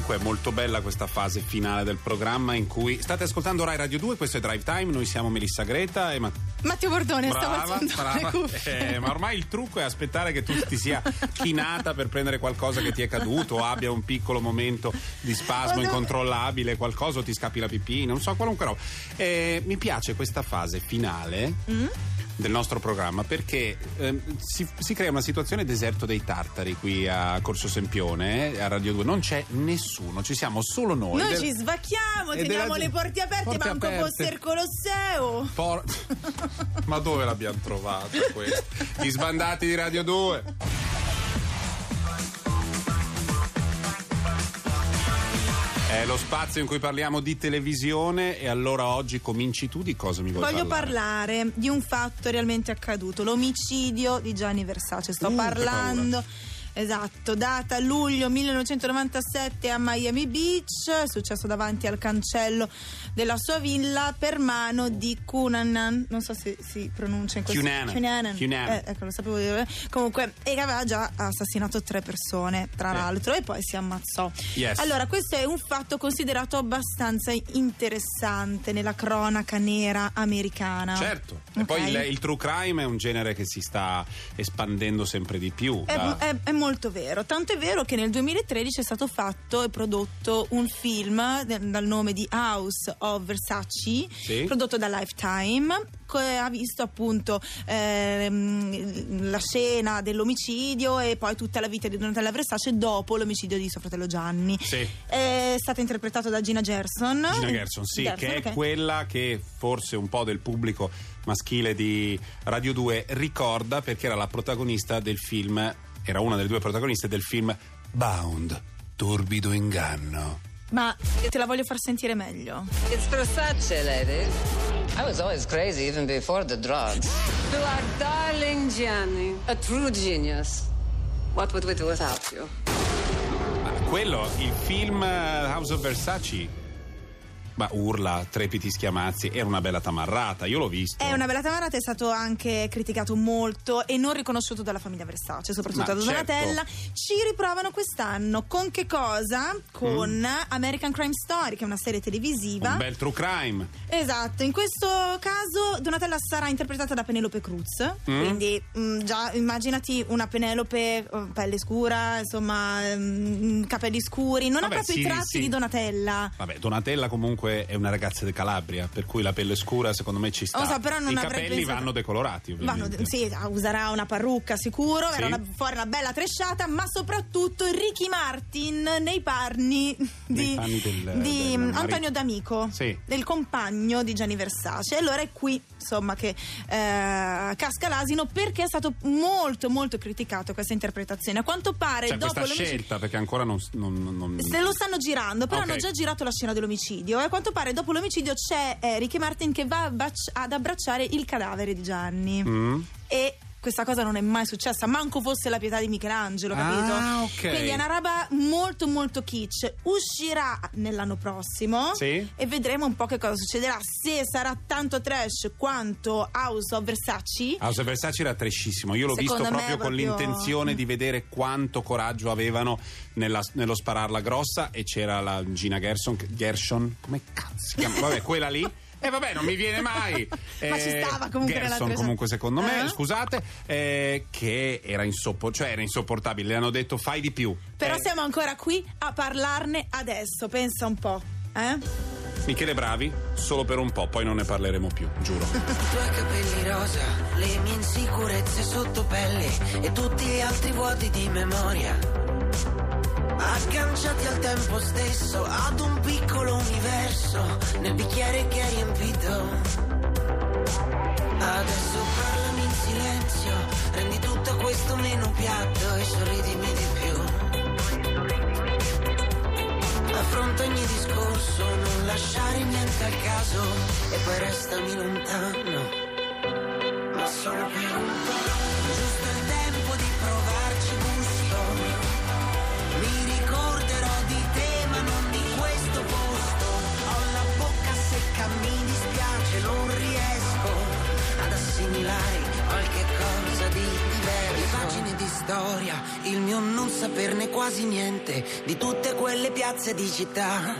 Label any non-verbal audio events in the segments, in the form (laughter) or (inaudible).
Comunque è molto bella questa fase finale del programma in cui state ascoltando Rai Radio 2, questo è Drive Time, noi siamo Melissa Greta e Ma- Matteo Bordone, brava, stavo alzando. (laughs) Eh, ma ormai il trucco è aspettare che tu ti sia chinata per prendere qualcosa che ti è caduto o abbia un piccolo momento di spasmo incontrollabile, qualcosa o ti scappi la pipì, non so, qualunque roba. Eh, mi piace questa fase finale Mm? Del nostro programma perché ehm, si, si crea una situazione deserto dei tartari qui a Corso Sempione, eh, a Radio 2. Non c'è nessuno, ci siamo solo noi. Noi Del- ci svacchiamo, e teniamo della- le porte aperte, porte manco aperte. fosse il Colosseo. Por- (laughs) Ma dove l'abbiamo trovata questa? Gli sbandati di Radio 2. È lo spazio in cui parliamo di televisione e allora oggi cominci tu di cosa mi vuoi Voglio parlare? parlare di un fatto realmente accaduto, l'omicidio di Gianni Versace. Sto Uh, parlando. Esatto, data luglio 1997 a Miami Beach, è successo davanti al cancello della sua villa per mano di Cunanan, non so se si pronuncia in questo Cunanan. Cunanan. Cunanan. Eh, ecco, lo sapevo dire. Comunque, e aveva già assassinato tre persone, tra Eh. l'altro, e poi si ammazzò. Yes. Allora, questo è un fatto considerato abbastanza interessante nella cronaca nera americana. Certo, e Ok? poi il, il true crime è un genere che si sta espandendo sempre di più. È, da- è- è molto vero, tanto è vero che nel 2013 è stato fatto e prodotto un film dal nome di House of Versace, Sì. prodotto da Lifetime, ha visto appunto ehm, la scena dell'omicidio e poi tutta la vita di Donatella Versace dopo l'omicidio di suo fratello Gianni. Sì. È stato interpretato da Gina Gerson. Gina Gerson, sì, Gerson, che è quella che forse un po' del pubblico maschile di Radio 2 ricorda perché era la protagonista del film, era una delle due protagoniste del film Bound, Torbido inganno. Ma te la voglio far sentire meglio. It's Versace, lady. I was always crazy even before the drugs. You are darling Gianni, a true genius. What would we do without you? Ma quello, il film House of Versace, ma urla, trepiti schiamazzi, era una bella tamarrata, io l'ho visto. È una bella tamarata, è stato anche criticato molto e non riconosciuto dalla famiglia Versace, soprattutto Ma da certo. Donatella. Ci riprovano quest'anno con che cosa? Con American Crime Story, che è una serie televisiva. Un bel true crime. Esatto, in questo caso Donatella sarà interpretata da Penelope Cruz, Mm. quindi mm, già immaginati una Penelope eh, pelle scura, insomma, mm, capelli scuri, non Vabbè, ha proprio sì, i tratti sì. di Donatella. Vabbè, Donatella comunque è una ragazza di Calabria, per cui la pelle scura secondo me ci sta. So, però non I capelli pensato- vanno decolorati, Vanno- ovviamente. sì, userà una parrucca sicuro, Sì. verrà una- fuori una bella tresciata, ma soprattutto Ricky Martin nei panni (laughs) di, Nei del- di del. Antonio D'Amico, Sì. del compagno di Gianni Versace. E allora è qui, insomma, che eh, casca l'asino perché è stato molto, molto criticato questa interpretazione. A quanto pare, Cioè, dopo questa l'omicidio- scelta, perché ancora non. non- non- Se lo stanno girando, però Ok. hanno già girato la scena dell'omicidio. E a quanto pare, dopo l'omicidio, c'è eh, Ricky Martin che va bac- ad abbracciare il cadavere di Gianni. Mm? E questa cosa non è mai successa, manco fosse la pietà di Michelangelo, capito? Ah, ok. Quindi è una roba molto, molto kitsch. Uscirà nell'anno prossimo Sì. e vedremo un po' che cosa succederà. Se sarà tanto trash quanto House of Versace. House of Versace era trashissimo. Io l'ho Secondo visto me proprio con proprio- l'intenzione di vedere quanto coraggio avevano nella- nello spararla grossa. E c'era la Gina Gerson. Gershon, come cazzo si chiama? Vabbè, quella lì. (laughs) E vabbè, non mi viene mai. (laughs) Ma ci stava comunque Gerson, comunque, secondo me, Eh? scusate, eh, che era, insoppor- cioè, era insopportabile. Le hanno detto fai di più. Però Eh, siamo ancora qui a parlarne adesso, pensa un po'. Eh? Michele Bravi, solo per un po', poi non ne parleremo più, giuro. (laughs) I tuoi capelli rosa, le mie insicurezze sotto pelle e tutti gli altri vuoti di memoria. Agganciati al tempo stesso, ad un piccolo universo, nel bicchiere che hai riempito. Adesso parlami in silenzio, rendi tutto questo meno piatto e sorridimi di più. Affronta ogni discorso, non lasciare niente al caso e poi restami lontano. Ma solo per storia, il mio non saperne quasi niente di tutte quelle piazze di città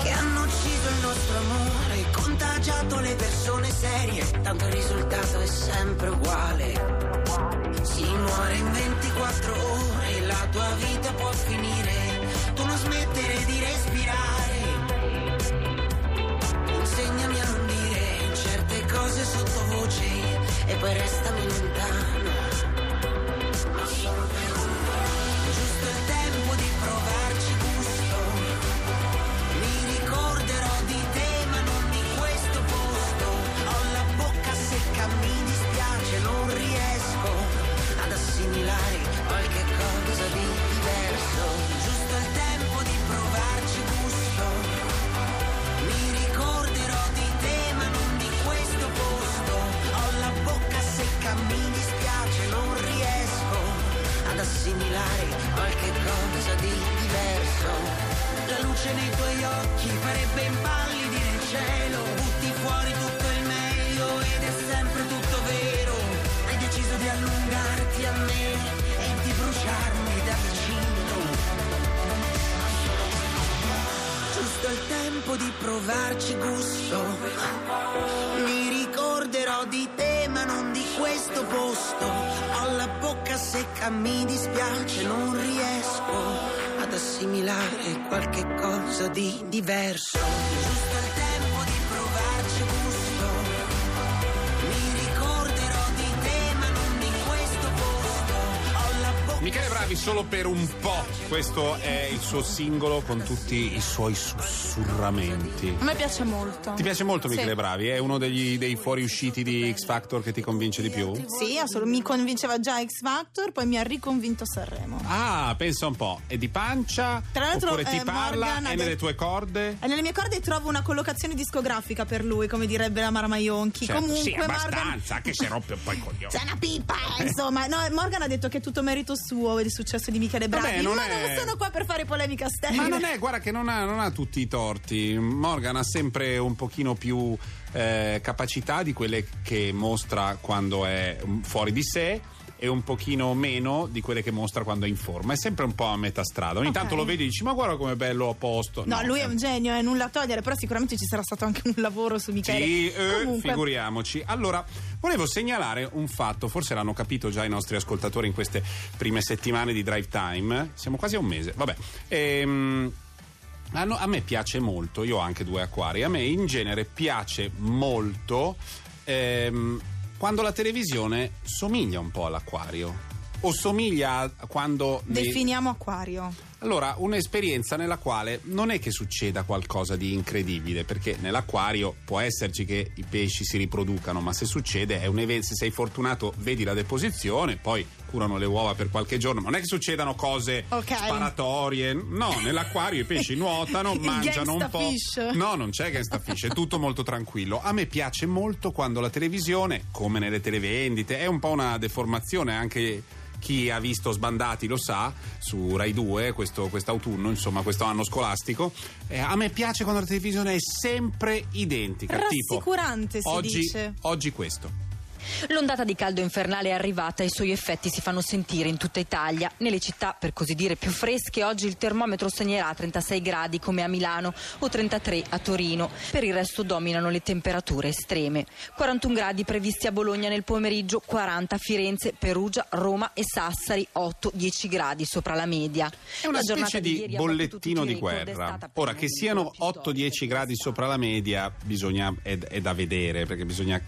che hanno ucciso il nostro amore, contagiato le persone serie, tanto il risultato è sempre uguale. Si muore in 24 ore, la tua vita può finire, tu non smettere di respirare. Insegnami a non dire certe cose sottovoce e poi restami lontano. Thank you. Provarci gusto. Mi ricorderò di te, ma non di questo posto. Ho la bocca secca, mi dispiace, non riesco ad assimilare qualche cosa di diverso. Michele Bravi solo per un po'. Questo è il suo singolo con tutti i suoi sussurramenti. A me piace molto. Ti piace molto Michele Sì. Bravi? È uno degli, dei fuoriusciti di X Factor che ti convince di più? Sì, assolutamente. Mi convinceva già X Factor, poi mi ha riconvinto Sanremo. Ah, pensa un po'. È di pancia? Tra l'altro, oppure ti eh, parla? Morgan È nelle tue corde? E nelle mie corde trovo una collocazione discografica per lui, come direbbe la Mara Maionchi. Certo, Comunque, sì, Morgan. abbastanza, anche se rompe un po' i coglioni. Sei una pipa, insomma. No, Morgan ha detto che è tutto merito suo del successo di Michele Bravi. Vabbè, non ma è- non sono qua per fare polemica sterile. Ma non è, guarda che non ha, non ha tutti i torti. Morgan ha sempre un pochino più eh, capacità di quelle che mostra quando è mm, fuori di sé e un pochino meno di quelle che mostra quando è in forma. È sempre un po' a metà strada. Ogni Ok. tanto lo vedi e dici ma guarda com'è bello a posto. No, lui è eh. un genio, è nulla a togliere, però sicuramente ci sarà stato anche un lavoro su Michele. Sì, eh, Comunque, figuriamoci. Allora, volevo segnalare un fatto, forse l'hanno capito già i nostri ascoltatori in queste prime settimane di drive time. Siamo quasi a un mese, vabbè. Ehm, a no- a me piace molto, io ho anche due acquari, a me in genere piace molto ehm, quando la televisione somiglia un po' all'acquario. O somiglia a quando... definiamo acquario. Allora, un'esperienza nella quale non è che succeda qualcosa di incredibile, perché nell'acquario può esserci che i pesci si riproducano, ma se succede è un evento, se sei fortunato vedi la deposizione, poi curano le uova per qualche giorno, ma non è che succedano cose Ok. sparatorie, no, nell'acquario i pesci nuotano, (laughs) mangiano un po'. fish. No, non c'è gangsta fish, è tutto molto tranquillo. A me piace molto quando la televisione, come nelle televendite, è un po' una deformazione anche chi ha visto Sbandati lo sa su Rai 2 questo quest'autunno, insomma, questo anno scolastico. Eh, a me piace quando la televisione è sempre identica. tipo, Rassicurante, si oggi, dice. Oggi questo. L'ondata di caldo infernale è arrivata e i suoi effetti si fanno sentire in tutta Italia. Nelle città, per così dire, più fresche, oggi il termometro segnerà 36 gradi come a Milano o 33 a Torino. Per il resto dominano le temperature estreme. 41 gradi previsti a Bologna nel pomeriggio, 40 a Firenze, Perugia, Roma e Sassari, 8-10 gradi sopra la media. È una giornata specie di di bollettino di guerra. Ora, che siano vittoria 8-10 gradi sopra la media, bisogna, è, è da vedere, perché bisogna.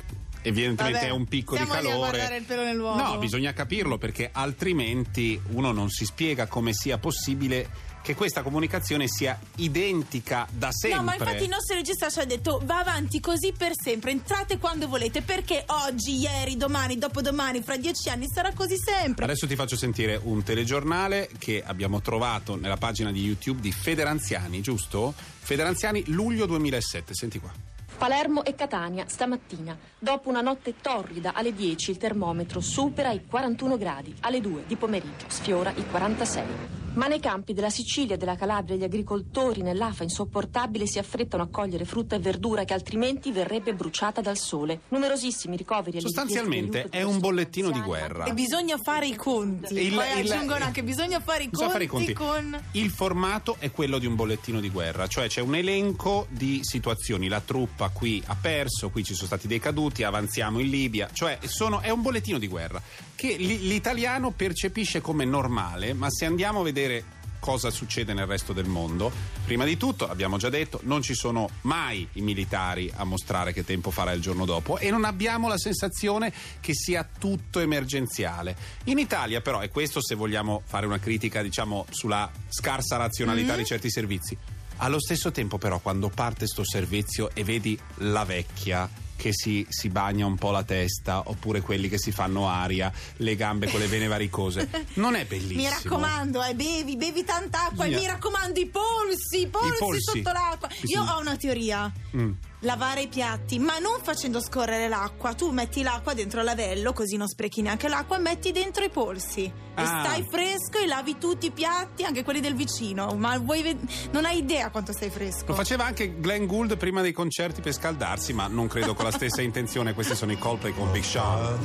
Evidentemente Vabbè, è un picco di calore. guardare il pelo nell'uovo. No, bisogna capirlo perché altrimenti uno non si spiega come sia possibile che questa comunicazione sia identica da sempre. No, ma infatti il nostro regista ci ha detto va avanti così per sempre, entrate quando volete, perché oggi, ieri, domani, dopodomani, fra dieci anni sarà così sempre. Adesso ti faccio sentire un telegiornale che abbiamo trovato nella pagina di YouTube di Federanziani, giusto? Federanziani luglio 2007, senti qua. Palermo e Catania stamattina. Dopo una notte torrida alle 10 il termometro supera i 41 gradi, alle 2 di pomeriggio sfiora i 46. Ma nei campi della Sicilia e della Calabria gli agricoltori nell'afa insopportabile si affrettano a cogliere frutta e verdura che altrimenti verrebbe bruciata dal sole. Numerosissimi ricoveri e Sostanzialmente è un bollettino di guerra. E bisogna fare i conti. Il- Poi il- aggiungono anche bisogna fare i Bisogna conti, fare i conti. con. Il formato è quello di un bollettino di guerra, cioè c'è un elenco di situazioni. La truppa qui ha perso, qui ci sono stati dei caduti, avanziamo in Libia. Cioè sono- è un bollettino di guerra che li- l'italiano percepisce come normale, ma se andiamo a vedere cosa succede nel resto del mondo, prima di tutto, abbiamo già detto, non ci sono mai i militari a mostrare che tempo farà il giorno dopo e non abbiamo la sensazione che sia tutto emergenziale. In Italia però, e questo se vogliamo fare una critica diciamo sulla scarsa razionalità di certi servizi, allo stesso tempo però quando parte sto servizio e vedi la vecchia che si, si bagna un po' la testa oppure quelli che si fanno aria, le gambe con le vene varicose, non è bellissimo. Mi raccomando, eh, bevi, bevi tanta acqua e mi raccomando i polsi, i polsi, polsi. sotto l'acqua. Io ho una teoria. Mm. Lavare i piatti, ma non facendo scorrere l'acqua. Tu metti l'acqua dentro il lavello, così non sprechi neanche l'acqua, metti dentro i polsi. E Ah. stai fresco e lavi tutti i piatti, anche quelli del vicino. Ma vuoi ved- non hai idea quanto stai fresco. Lo faceva anche Glenn Gould prima dei concerti per scaldarsi, ma non credo con la stessa intenzione. Questi sono i Coldplay con Big Sean.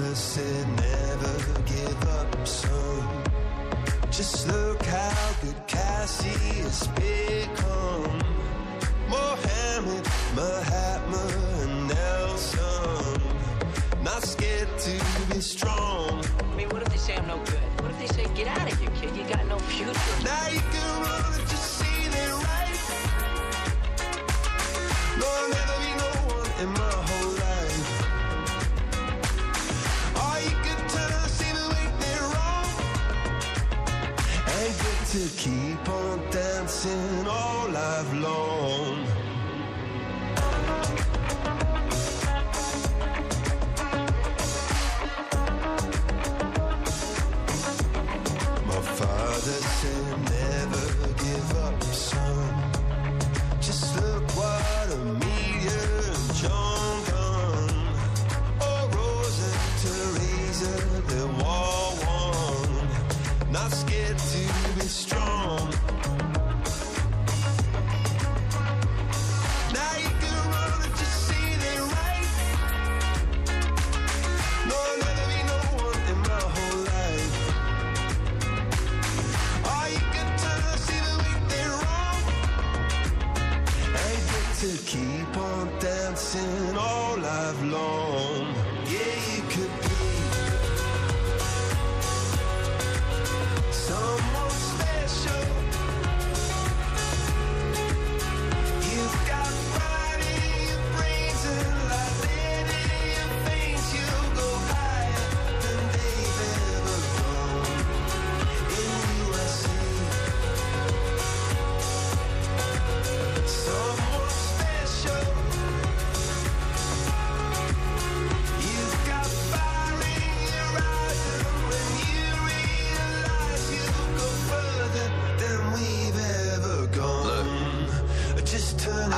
Just look how good Cassie has become. Mohammed, Mahatma, and Nelson. Not scared to be strong. I mean, what if they say I'm no good? What if they say, get out of here, kid? You got no future? Now you can run and just see they right. No, I'll never be no one in my whole life. Or you could turn, see the way they're wrong. And get to keep on dancing all life long.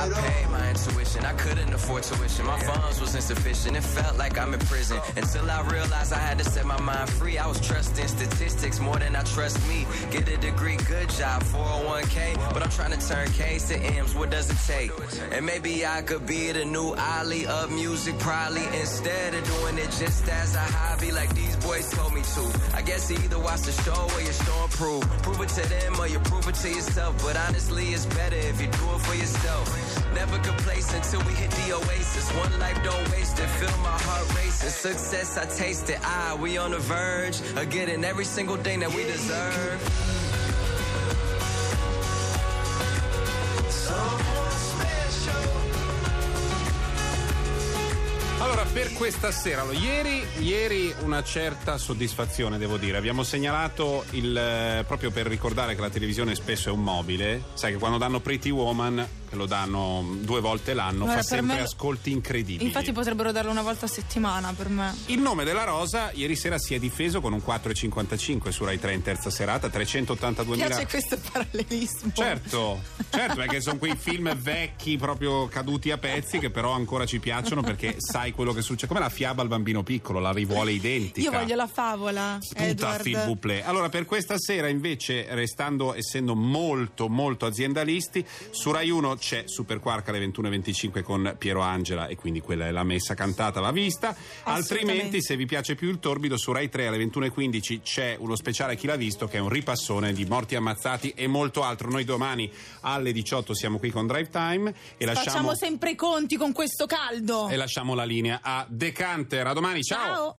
I it on. paid my intuition. I couldn't afford tuition. My funds was insufficient. It felt like I'm in prison. Until I realized I had to set my mind free. I was trusting statistics more than I trust me. Get a degree, good job, 401k. But I'm trying to turn K's to M's. What does it take? And maybe I could be the new Ali of music, probably instead of doing it just as a hobby, like these boys told me to. I guess either watch the show or you show and prove. Prove it to them or you prove it to yourself. But honestly, it's better if you do it for yourself. Never complacent till we hit the oasis. One life, don't waste it. Feel my heart racing. Success, I taste it. Ah, we on the verge of getting every single thing that we deserve. Someone special. Allora, per questa sera, allora, ieri, ieri una certa soddisfazione, devo dire. Abbiamo segnalato il. eh, proprio per ricordare che la televisione spesso è un mobile. Sai che quando danno Pretty Woman che lo danno due volte l'anno, Guarda, fa sempre me- ascolti incredibili. Infatti potrebbero darlo una volta a settimana per me. Il nome della rosa ieri sera si è difeso con un 4,55 su Rai 3 in terza serata, 382.000 Piace questo parallelismo. Certo, certo, perché sono quei film vecchi proprio caduti a pezzi che però ancora ci piacciono perché sai quello che succede. Come la fiaba al bambino piccolo, la rivuole identica. Io voglio la favola. Phil Buplé. Allora, per questa sera, invece, restando essendo molto, molto aziendalisti, su Rai 1 c'è Super Quark alle 21.25 con Piero Angela e quindi quella è la messa cantata, va vista. Altrimenti, se vi piace più il torbido, su Rai 3 alle 21.15 c'è uno speciale Chi l'ha visto che è un ripassone di morti ammazzati e molto altro. Noi domani alle 18 siamo qui con Drive Time e lasciamo, Facciamo sempre i conti con questo caldo. e lasciamo la linea a Decanter. A domani, ciao. Ciao.